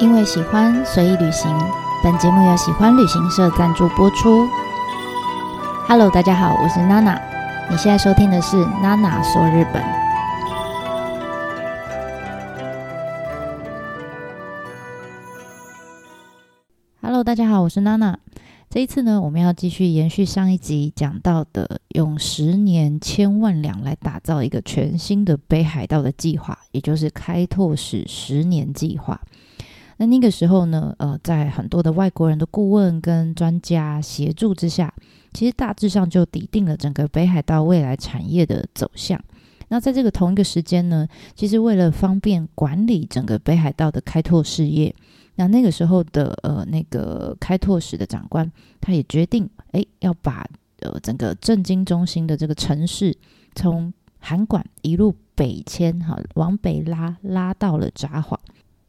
因为喜欢，随意旅行。本节目由喜欢旅行社赞助播出。Hello，大家好，我是娜娜。你现在收听的是娜娜说日本。Hello，大家好，我是娜娜。这一次呢，我们要继续延续上一集讲到的，用十年千万两来打造一个全新的北海道的计划，也就是开拓史十年计划。那那个时候呢，呃，在很多的外国人的顾问跟专家协助之下，其实大致上就拟定了整个北海道未来产业的走向。那在这个同一个时间呢，其实为了方便管理整个北海道的开拓事业。那那个时候的呃那个开拓使的长官，他也决定哎要把呃整个政经中心的这个城市从函馆一路北迁哈，往北拉拉到了札幌。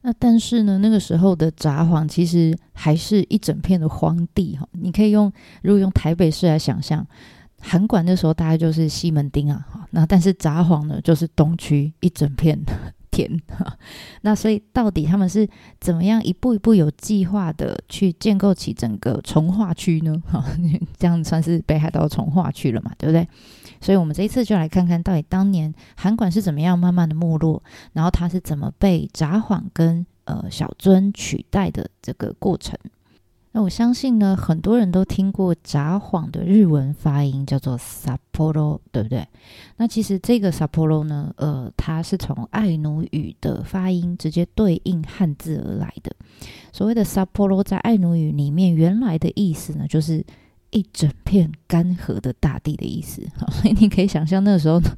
那但是呢，那个时候的札幌其实还是一整片的荒地哈。你可以用如果用台北市来想象，函馆那时候大概就是西门町啊哈。那但是札幌呢，就是东区一整片。天哈，那所以到底他们是怎么样一步一步有计划的去建构起整个从化区呢？哈，这样算是北海道从化区了嘛，对不对？所以我们这一次就来看看到底当年韩馆是怎么样慢慢的没落，然后它是怎么被札幌跟呃小樽取代的这个过程。那我相信呢，很多人都听过札幌的日文发音叫做 sa por 对不对？那其实这个 sa por 呢，呃，它是从爱奴语的发音直接对应汉字而来的。所谓的 sa por 在爱奴语里面原来的意思呢，就是一整片干涸的大地的意思。所以 你可以想象那个时候。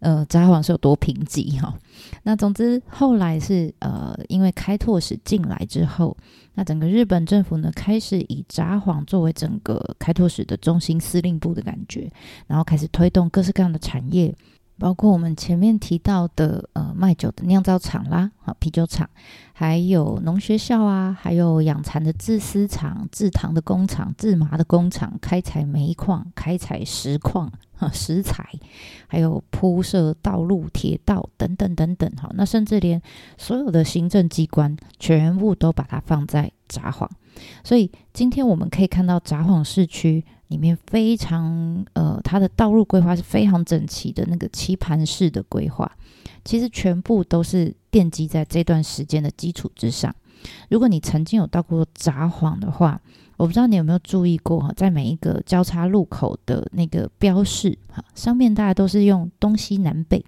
呃，札幌是有多贫瘠哈？那总之后来是呃，因为开拓使进来之后，那整个日本政府呢，开始以札幌作为整个开拓使的中心司令部的感觉，然后开始推动各式各样的产业。包括我们前面提到的，呃，卖酒的酿造厂啦，啊，啤酒厂，还有农学校啊，还有养蚕的制丝厂、制糖的工厂、制麻的工厂、开采煤矿、开采石矿、哈石材，还有铺设道路、铁道等等等等，哈，那甚至连所有的行政机关全部都把它放在札幌，所以今天我们可以看到札幌市区。里面非常呃，它的道路规划是非常整齐的，那个棋盘式的规划，其实全部都是奠基在这段时间的基础之上。如果你曾经有到过札幌的话，我不知道你有没有注意过哈，在每一个交叉路口的那个标示哈，上面大家都是用东西南北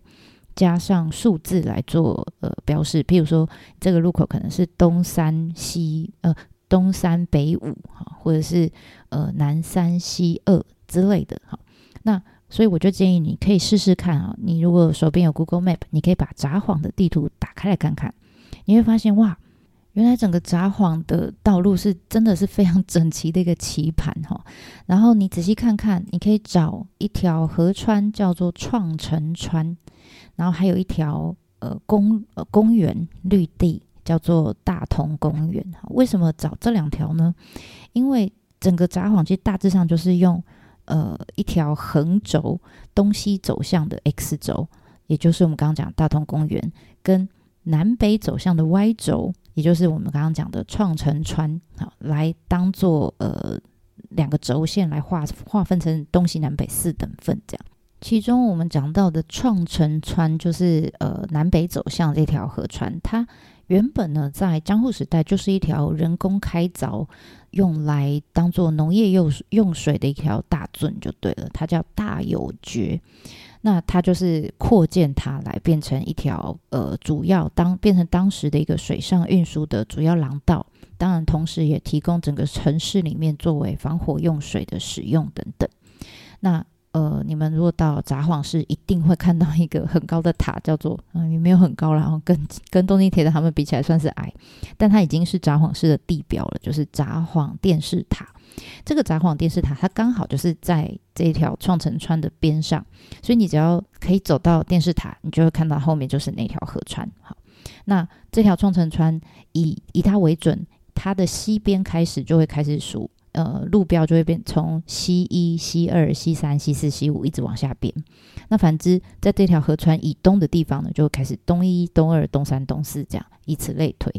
加上数字来做呃标示，譬如说这个路口可能是东三西呃。东三北五哈，或者是呃南三西二之类的哈。那所以我就建议你可以试试看啊。你如果手边有 Google Map，你可以把札幌的地图打开来看看，你会发现哇，原来整个札幌的道路是真的是非常整齐的一个棋盘哈。然后你仔细看看，你可以找一条河川叫做创成川，然后还有一条呃公呃公园绿地。叫做大同公园，为什么找这两条呢？因为整个札幌其实大致上就是用呃一条横轴东西走向的 X 轴，也就是我们刚刚讲大同公园，跟南北走向的 Y 轴，也就是我们刚刚讲的创成川，啊，来当做呃两个轴线来划划分成东西南北四等份这样。其中我们讲到的创成川，就是呃南北走向这条河川，它。原本呢，在江户时代就是一条人工开凿，用来当做农业用用水的一条大圳就对了，它叫大友诀。那它就是扩建它来变成一条呃主要当变成当时的一个水上运输的主要廊道，当然同时也提供整个城市里面作为防火用水的使用等等。那呃，你们如果到札幌市，一定会看到一个很高的塔，叫做嗯，也没有很高，然后跟跟东京铁塔他们比起来算是矮，但它已经是札幌市的地标了，就是札幌电视塔。这个札幌电视塔，它刚好就是在这条创成川的边上，所以你只要可以走到电视塔，你就会看到后面就是那条河川。好，那这条创成川以以它为准，它的西边开始就会开始数。呃，路标就会变从 C 一、C 二、C 三、C 四、C 五一直往下变。那反之，在这条河川以东的地方呢，就开始东一、东二、东三、东四这样，以此类推。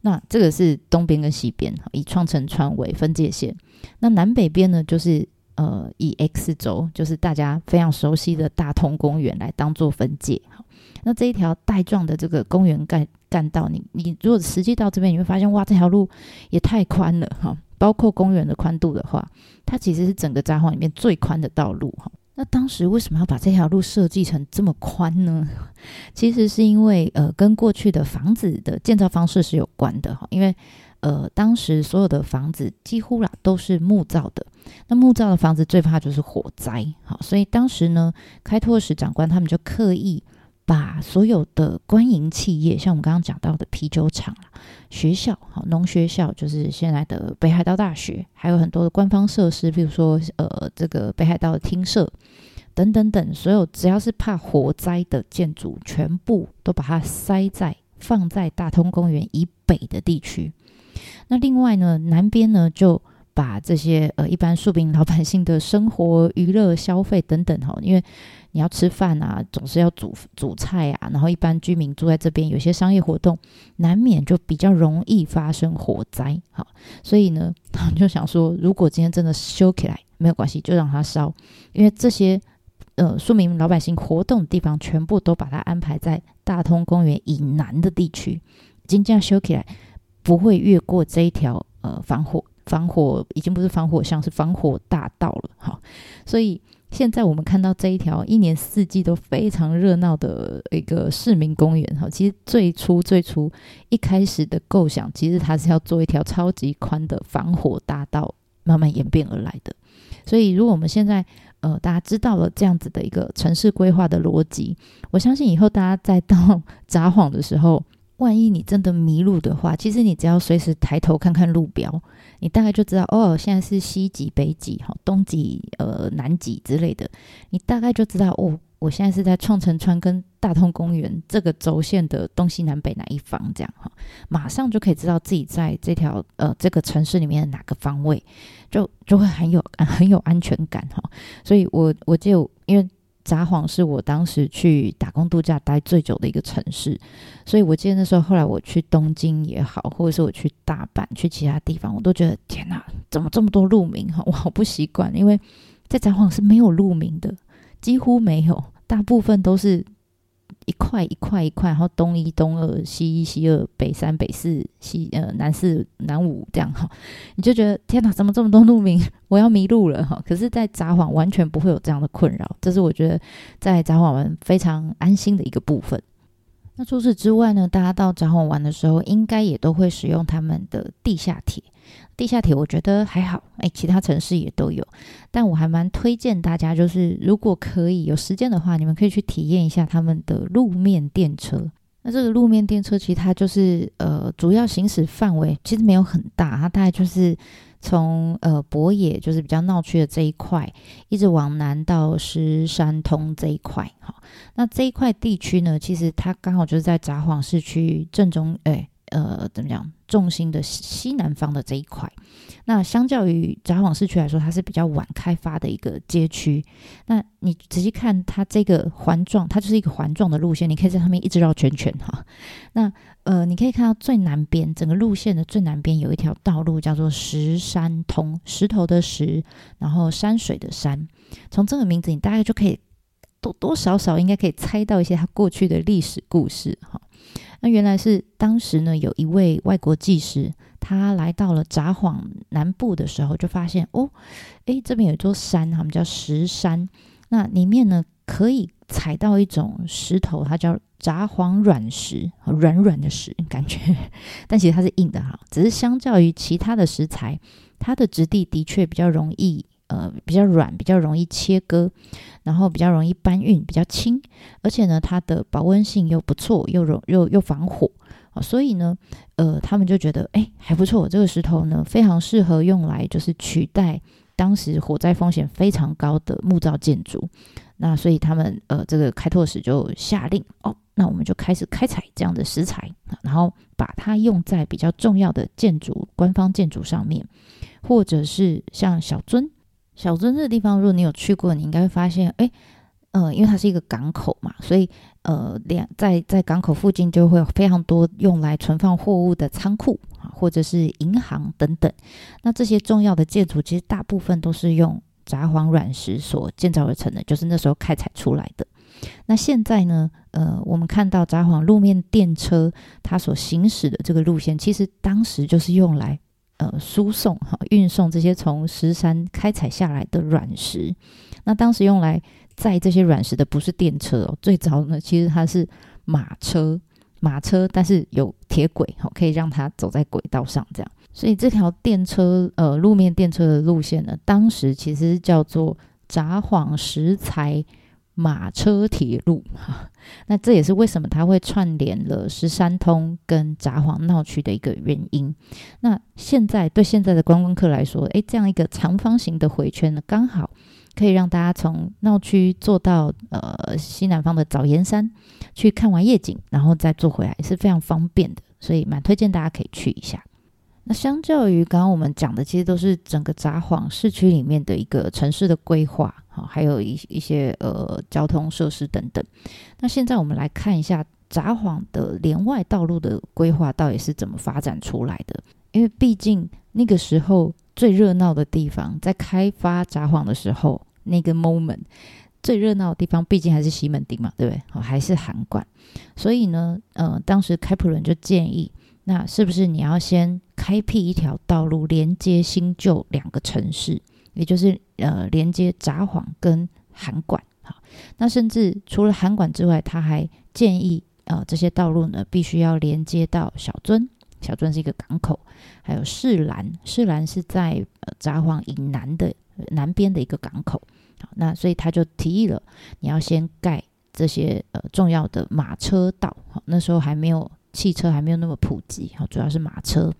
那这个是东边跟西边，以创城川为分界线。那南北边呢，就是呃以 X 轴，就是大家非常熟悉的大通公园来当做分界。那这一条带状的这个公园干干道，你你如果实际到这边，你会发现哇，这条路也太宽了哈。包括公园的宽度的话，它其实是整个札幌里面最宽的道路哈。那当时为什么要把这条路设计成这么宽呢？其实是因为呃，跟过去的房子的建造方式是有关的哈。因为呃，当时所有的房子几乎啦都是木造的，那木造的房子最怕就是火灾，好，所以当时呢，开拓使长官他们就刻意。把所有的官营企业，像我们刚刚讲到的啤酒厂、学校、好农学校，就是现在的北海道大学，还有很多的官方设施，比如说呃这个北海道的厅舍等等等，所有只要是怕火灾的建筑，全部都把它塞在放在大通公园以北的地区。那另外呢，南边呢就。把这些呃一般庶民老百姓的生活、娱乐、消费等等哈，因为你要吃饭啊，总是要煮煮菜啊，然后一般居民住在这边，有些商业活动难免就比较容易发生火灾哈，所以呢，他 就想说，如果今天真的修起来没有关系，就让它烧，因为这些呃说明老百姓活动的地方全部都把它安排在大通公园以南的地区，今天修起来不会越过这一条呃防火。防火已经不是防火巷，是防火大道了哈。所以现在我们看到这一条一年四季都非常热闹的一个市民公园哈，其实最初最初一开始的构想，其实它是要做一条超级宽的防火大道，慢慢演变而来的。所以如果我们现在呃大家知道了这样子的一个城市规划的逻辑，我相信以后大家再到 札幌的时候。万一你真的迷路的话，其实你只要随时抬头看看路标，你大概就知道哦，现在是西极、北极、哈东极、呃南极之类的，你大概就知道哦，我现在是在创城川跟大通公园这个轴线的东西南北哪一方，这样哈，马上就可以知道自己在这条呃这个城市里面的哪个方位，就就会很有很有安全感哈。所以我我就因为。札幌是我当时去打工度假待最久的一个城市，所以我记得那时候，后来我去东京也好，或者是我去大阪、去其他地方，我都觉得天哪，怎么这么多路名哈，我好不习惯，因为在札幌是没有路名的，几乎没有，大部分都是。一块一块一块，然后东一东二西一西二北三北四西呃南四南五这样哈，你就觉得天哪，怎么这么多路名？我要迷路了哈。可是，在札幌完全不会有这样的困扰，这是我觉得在札幌玩非常安心的一个部分。那除此之外呢，大家到札幌玩的时候，应该也都会使用他们的地下铁。地下铁我觉得还好，哎，其他城市也都有，但我还蛮推荐大家，就是如果可以有时间的话，你们可以去体验一下他们的路面电车。那这个路面电车其实它就是呃，主要行驶范围其实没有很大，它大概就是从呃博野就是比较闹区的这一块，一直往南到石山通这一块。好，那这一块地区呢，其实它刚好就是在札幌市区正中，哎。呃，怎么讲？重心的西南方的这一块，那相较于札幌市区来说，它是比较晚开发的一个街区。那你仔细看它这个环状，它就是一个环状的路线，你可以在上面一直绕圈圈哈。那呃，你可以看到最南边，整个路线的最南边有一条道路叫做石山通，石头的石，然后山水的山。从这个名字，你大概就可以多多少少应该可以猜到一些它过去的历史故事哈。那原来是当时呢，有一位外国技师，他来到了札幌南部的时候，就发现哦，诶，这边有一座山，他们叫石山。那里面呢，可以采到一种石头，它叫札幌软石，软软的石感觉，但其实它是硬的哈，只是相较于其他的石材，它的质地的确比较容易。呃，比较软，比较容易切割，然后比较容易搬运，比较轻，而且呢，它的保温性又不错，又容又又防火啊，所以呢，呃，他们就觉得，哎，还不错，这个石头呢，非常适合用来就是取代当时火灾风险非常高的木造建筑。那所以他们呃，这个开拓使就下令，哦，那我们就开始开采这样的石材，然后把它用在比较重要的建筑、官方建筑上面，或者是像小樽。小樽这个地方，如果你有去过，你应该会发现，哎，呃，因为它是一个港口嘛，所以呃，两在在港口附近就会有非常多用来存放货物的仓库啊，或者是银行等等。那这些重要的建筑，其实大部分都是用札幌软石所建造而成的，就是那时候开采出来的。那现在呢，呃，我们看到札幌路面电车它所行驶的这个路线，其实当时就是用来呃输送哈、运送这些从石山开采下来的软石。那当时用来载这些软石的不是电车哦，最早呢，其实它是马车，马车，但是有铁轨哈，可以让它走在轨道上这样。所以这条电车呃路面电车的路线呢，当时其实叫做札幌石材。马车铁路，哈，那这也是为什么它会串联了十三通跟札幌闹区的一个原因。那现在对现在的观光客来说，诶，这样一个长方形的回圈呢，刚好可以让大家从闹区坐到呃西南方的早岩山去看完夜景，然后再坐回来，是非常方便的，所以蛮推荐大家可以去一下。那相较于刚刚我们讲的，其实都是整个札幌市区里面的一个城市的规划，好，还有一一些呃交通设施等等。那现在我们来看一下札幌的连外道路的规划到底是怎么发展出来的？因为毕竟那个时候最热闹的地方，在开发札幌的时候，那个 moment 最热闹的地方，毕竟还是西门町嘛，对不对？还是函馆。所以呢，呃，当时开普伦就建议。那是不是你要先开辟一条道路连接新旧两个城市，也就是呃连接札幌跟函馆？好，那甚至除了函馆之外，他还建议呃这些道路呢必须要连接到小樽，小樽是一个港口，还有士兰，士兰是在呃札幌以南的南边的一个港口。好，那所以他就提议了，你要先盖这些呃重要的马车道。好，那时候还没有。汽车还没有那么普及，好主要是马车。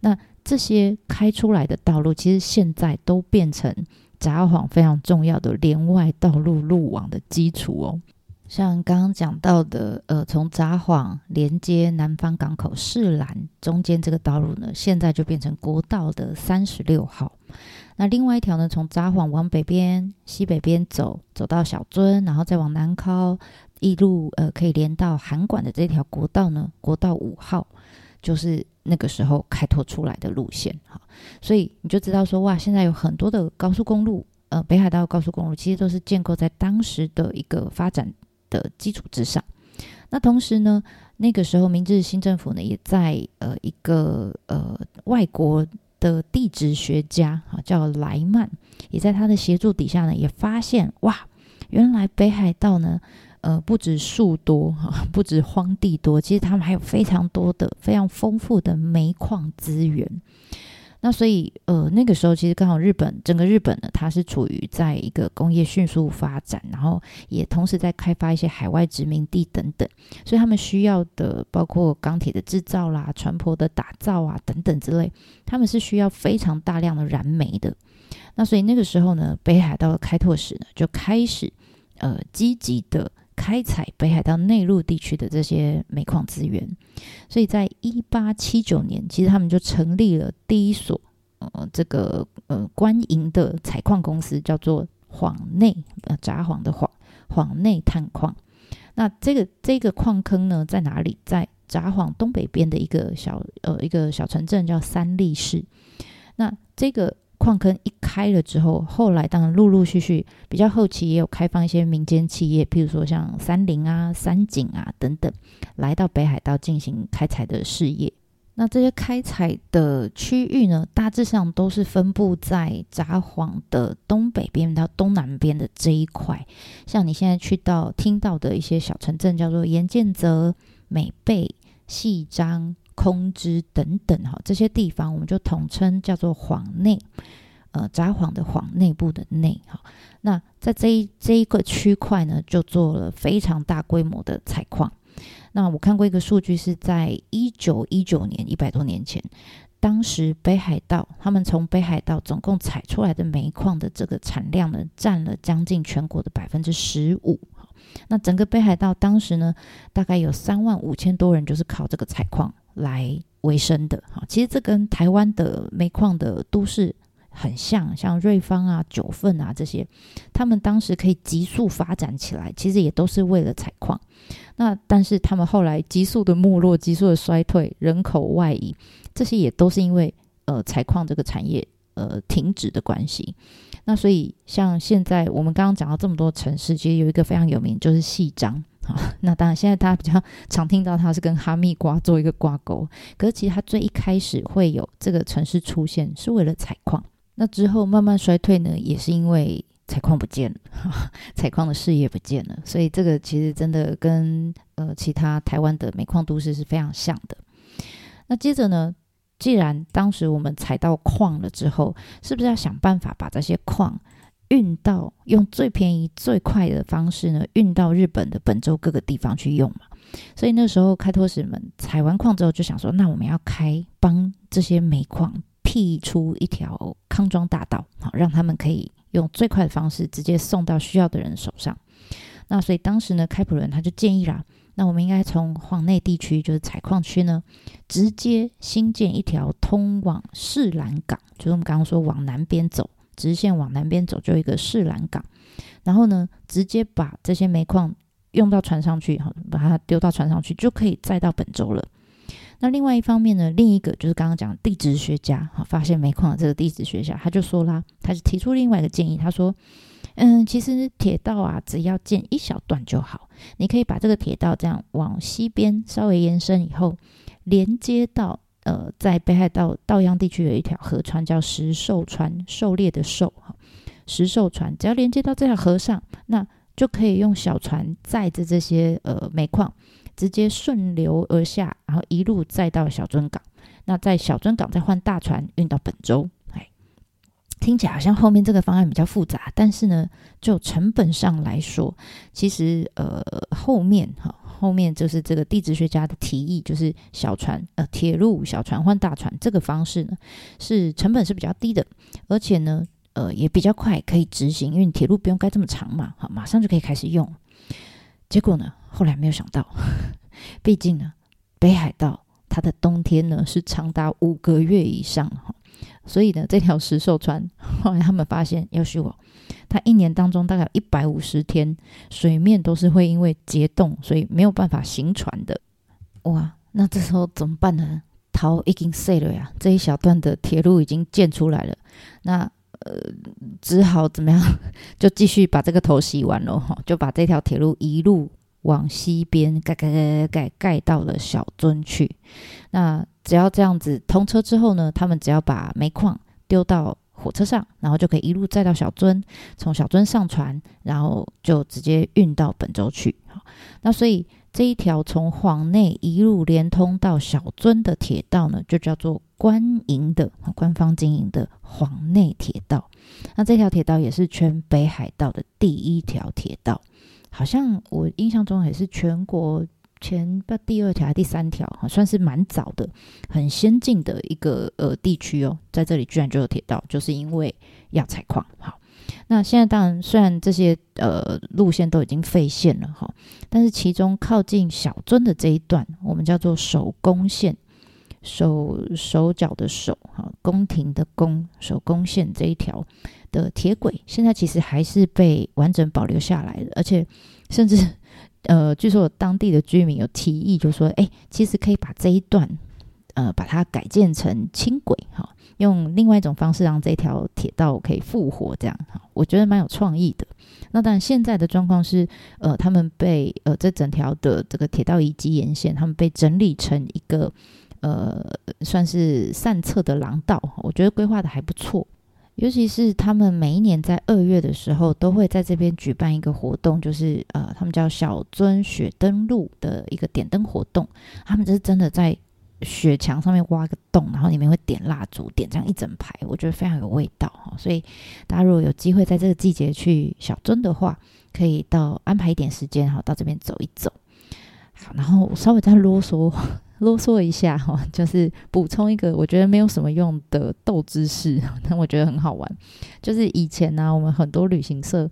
那这些开出来的道路，其实现在都变成札幌非常重要的连外道路路网的基础哦。像刚刚讲到的，呃，从札幌连接南方港口世兰中间这个道路呢，现在就变成国道的三十六号。那另外一条呢，从札幌往北边、西北边走，走到小樽，然后再往南靠。一路呃可以连到函馆的这条国道呢，国道五号就是那个时候开拓出来的路线哈，所以你就知道说哇，现在有很多的高速公路，呃，北海道高速公路其实都是建构在当时的一个发展的基础之上。那同时呢，那个时候明治新政府呢也在呃一个呃外国的地质学家哈叫莱曼，也在他的协助底下呢，也发现哇，原来北海道呢。呃，不止树多哈，不止荒地多，其实他们还有非常多的、非常丰富的煤矿资源。那所以，呃，那个时候其实刚好日本整个日本呢，它是处于在一个工业迅速发展，然后也同时在开发一些海外殖民地等等，所以他们需要的包括钢铁的制造啦、船舶的打造啊等等之类，他们是需要非常大量的燃煤的。那所以那个时候呢，北海道的开拓使呢就开始呃积极的。开采北海道内陆地区的这些煤矿资源，所以在一八七九年，其实他们就成立了第一所呃这个呃官营的采矿公司，叫做幌内呃札幌的幌幌内探矿。那这个这个矿坑呢在哪里？在札幌东北边的一个小呃一个小城镇叫三立市。那这个。矿坑一开了之后，后来当然陆陆续续比较后期也有开放一些民间企业，譬如说像三菱啊、三井啊等等，来到北海道进行开采的事业。那这些开采的区域呢，大致上都是分布在札幌的东北边到东南边的这一块。像你现在去到听到的一些小城镇，叫做岩见泽、美贝、细张。空知等等哈，这些地方我们就统称叫做幌内，呃，札幌的幌内部的内哈。那在这一这一个区块呢，就做了非常大规模的采矿。那我看过一个数据，是在一九一九年，一百多年前，当时北海道他们从北海道总共采出来的煤矿的这个产量呢，占了将近全国的百分之十五。那整个北海道当时呢，大概有三万五千多人，就是靠这个采矿来为生的哈，其实这跟台湾的煤矿的都市很像，像瑞芳啊、九份啊这些，他们当时可以急速发展起来，其实也都是为了采矿。那但是他们后来急速的没落、急速的衰退、人口外移，这些也都是因为呃采矿这个产业呃停止的关系。那所以像现在我们刚刚讲到这么多城市，其实有一个非常有名，就是细章。那当然，现在大家比较 常听到它是跟哈密瓜做一个挂钩，可是其实它最一开始会有这个城市出现，是为了采矿。那之后慢慢衰退呢，也是因为采矿不见了，采矿的事业不见了。所以这个其实真的跟呃其他台湾的煤矿都市是非常像的。那接着呢，既然当时我们采到矿了之后，是不是要想办法把这些矿？运到用最便宜最快的方式呢，运到日本的本州各个地方去用嘛。所以那时候开拓使们采完矿之后，就想说，那我们要开帮这些煤矿辟出一条康庄大道，好让他们可以用最快的方式直接送到需要的人手上。那所以当时呢，开普伦他就建议啦，那我们应该从黄内地区，就是采矿区呢，直接新建一条通往士兰港，就是我们刚刚说往南边走。直线往南边走，就一个士兰港，然后呢，直接把这些煤矿用到船上去，哈，把它丢到船上去，就可以载到本州了。那另外一方面呢，另一个就是刚刚讲地质学家，哈，发现煤矿的这个地质学家，他就说啦，他就提出另外一个建议，他说，嗯，其实铁道啊，只要建一小段就好，你可以把这个铁道这样往西边稍微延伸以后，连接到。呃，在北海道道央地区有一条河川叫石狩川，狩猎的狩哈，石狩川，只要连接到这条河上，那就可以用小船载着这些呃煤矿，直接顺流而下，然后一路载到小樽港，那在小樽港再换大船运到本州。哎，听起来好像后面这个方案比较复杂，但是呢，就成本上来说，其实呃后面哈。后面就是这个地质学家的提议，就是小船呃铁路小船换大船这个方式呢，是成本是比较低的，而且呢呃也比较快可以执行，因为铁路不用盖这么长嘛，好马上就可以开始用。结果呢后来没有想到，毕竟呢北海道它的冬天呢是长达五个月以上哈，所以呢这条石兽川 后来他们发现要修哦。它一年当中大概一百五十天，水面都是会因为结冻，所以没有办法行船的。哇，那这时候怎么办呢？头已经碎了呀，这一小段的铁路已经建出来了，那呃，只好怎么样？就继续把这个头洗完了哈，就把这条铁路一路往西边盖盖盖盖盖到了小樽去。那只要这样子通车之后呢，他们只要把煤矿丢到。火车上，然后就可以一路载到小樽，从小樽上船，然后就直接运到本州去。好，那所以这一条从黄内一路连通到小樽的铁道呢，就叫做官营的官方经营的黄内铁道。那这条铁道也是全北海道的第一条铁道，好像我印象中也是全国。前不第二条还第三条，算是蛮早的，很先进的一个呃地区哦，在这里居然就有铁道，就是因为要采矿。好，那现在当然虽然这些呃路线都已经废线了哈，但是其中靠近小樽的这一段，我们叫做手工线，手手脚的手哈，宫廷的宫，手工线这一条的铁轨，现在其实还是被完整保留下来的，而且甚至。呃，据说当地的居民有提议，就说，哎，其实可以把这一段，呃，把它改建成轻轨，哈，用另外一种方式让这条铁道可以复活，这样，哈，我觉得蛮有创意的。那当然，现在的状况是，呃，他们被呃这整条的这个铁道遗迹沿线，他们被整理成一个，呃，算是散策的廊道，我觉得规划的还不错。尤其是他们每一年在二月的时候，都会在这边举办一个活动，就是呃，他们叫小樽雪灯路的一个点灯活动。他们就是真的在雪墙上面挖个洞，然后里面会点蜡烛，点这样一整排，我觉得非常有味道哈。所以大家如果有机会在这个季节去小樽的话，可以到安排一点时间哈，到这边走一走。好，然后稍微再啰嗦。啰嗦一下 哈，就是补充一个我觉得没有什么用的斗知识，但我觉得很好玩。就是以前呢、我们很多旅行社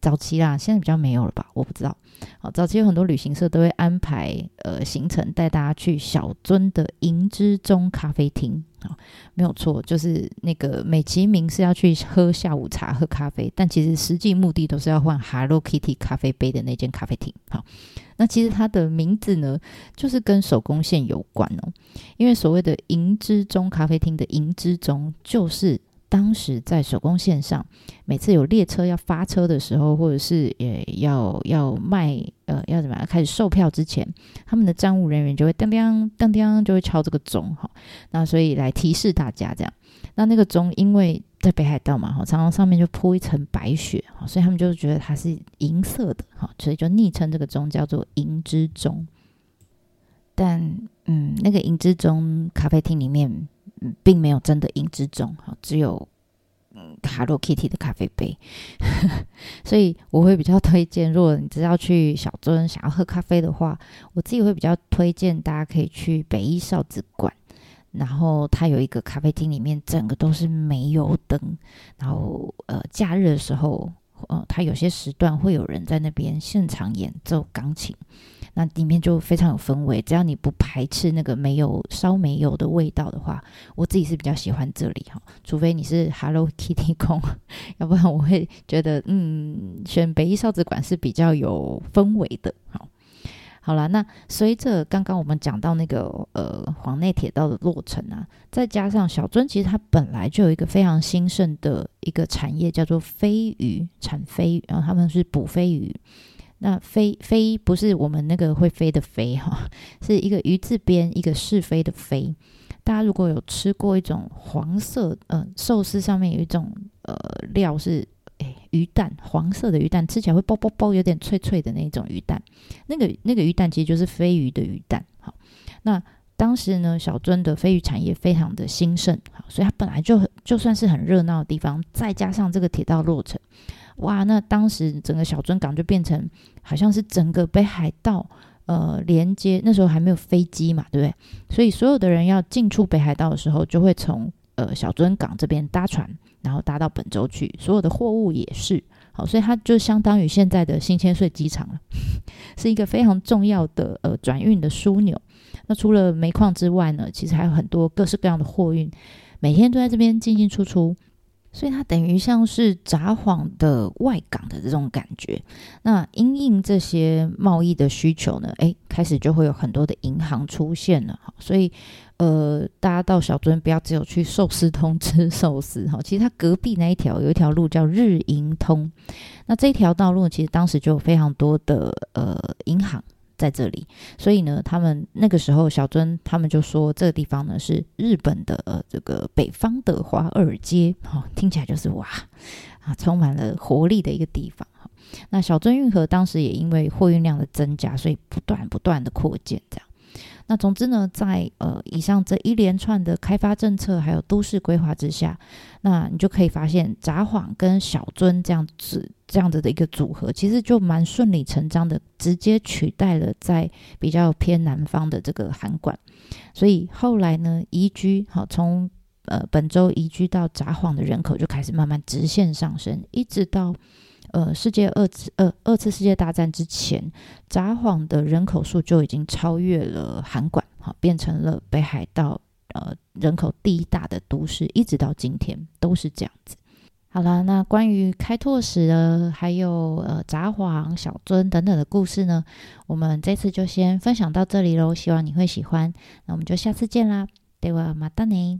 早期啦，现在比较没有了吧？我不知道。好，早期有很多旅行社都会安排呃行程，带大家去小樽的银之钟咖啡厅。好，没有错，就是那个美其名是要去喝下午茶、喝咖啡，但其实实际目的都是要换 Hello Kitty 咖啡杯的那间咖啡厅。好，那其实它的名字呢，就是跟手工线有关哦，因为所谓的银之钟咖啡厅的银之钟就是。当时在手工线上，每次有列车要发车的时候，或者是也要要卖呃要怎么样开始售票之前，他们的站务人员就会当当当当就会敲这个钟哈，那所以来提示大家这样。那那个钟因为在北海道嘛哈，常常上面就铺一层白雪哈，所以他们就觉得它是银色的哈，所以就昵称这个钟叫做银之钟。但嗯，那个银之钟咖啡厅里面。并没有真的银之钟，只有嗯 Hello Kitty 的咖啡杯，所以我会比较推荐，如果你只要去小樽想要喝咖啡的话，我自己会比较推荐大家可以去北一少子馆，然后它有一个咖啡厅，里面整个都是煤油灯，然后呃假日的时候，呃它有些时段会有人在那边现场演奏钢琴。那里面就非常有氛围，只要你不排斥那个煤油烧煤油的味道的话，我自己是比较喜欢这里哈。除非你是 Hello Kitty 控，要不然我会觉得，嗯，选北一少子馆是比较有氛围的。好，好啦，那随着刚刚我们讲到那个呃黄内铁道的落成啊，再加上小樽其实它本来就有一个非常兴盛的一个产业，叫做飞鱼产飞鱼，然后他们是捕飞鱼。那飞飞不是我们那个会飞的飞哈，是一个鱼字边一个是非的非。大家如果有吃过一种黄色呃寿司上面有一种呃料是诶鱼蛋黄色的鱼蛋，吃起来会啵啵啵有点脆脆的那种鱼蛋，那个那个鱼蛋其实就是飞鱼的鱼蛋。好，那当时呢小樽的飞鱼产业非常的兴盛，好，所以它本来就很就算是很热闹的地方，再加上这个铁道落成。哇，那当时整个小樽港就变成好像是整个北海道呃连接，那时候还没有飞机嘛，对不对？所以所有的人要进出北海道的时候，就会从呃小樽港这边搭船，然后搭到本州去。所有的货物也是好，所以它就相当于现在的新千岁机场了，是一个非常重要的呃转运的枢纽。那除了煤矿之外呢，其实还有很多各式各样的货运，每天都在这边进进出出。所以它等于像是札幌的外港的这种感觉。那因应这些贸易的需求呢，诶，开始就会有很多的银行出现了。所以呃，大家到小樽不要只有去寿司通吃寿司哈，其实它隔壁那一条有一条路叫日银通。那这条道路其实当时就有非常多的呃银行。在这里，所以呢，他们那个时候小樽，他们就说这个地方呢是日本的呃这个北方的华尔街，哈、哦，听起来就是哇啊，充满了活力的一个地方哈。那小樽运河当时也因为货运量的增加，所以不断不断的扩建这样。那总之呢，在呃以上这一连串的开发政策还有都市规划之下，那你就可以发现札幌跟小樽这样子这样子的一个组合，其实就蛮顺理成章的，直接取代了在比较偏南方的这个函馆。所以后来呢，移居好从呃本州移居到札幌的人口就开始慢慢直线上升，一直到。呃，世界二次呃二次世界大战之前，札幌的人口数就已经超越了函馆，好，变成了北海道呃人口第一大的都市，一直到今天都是这样子。好了，那关于开拓史的，还有呃札幌、小樽等等的故事呢，我们这次就先分享到这里喽，希望你会喜欢。那我们就下次见啦，ではまたね。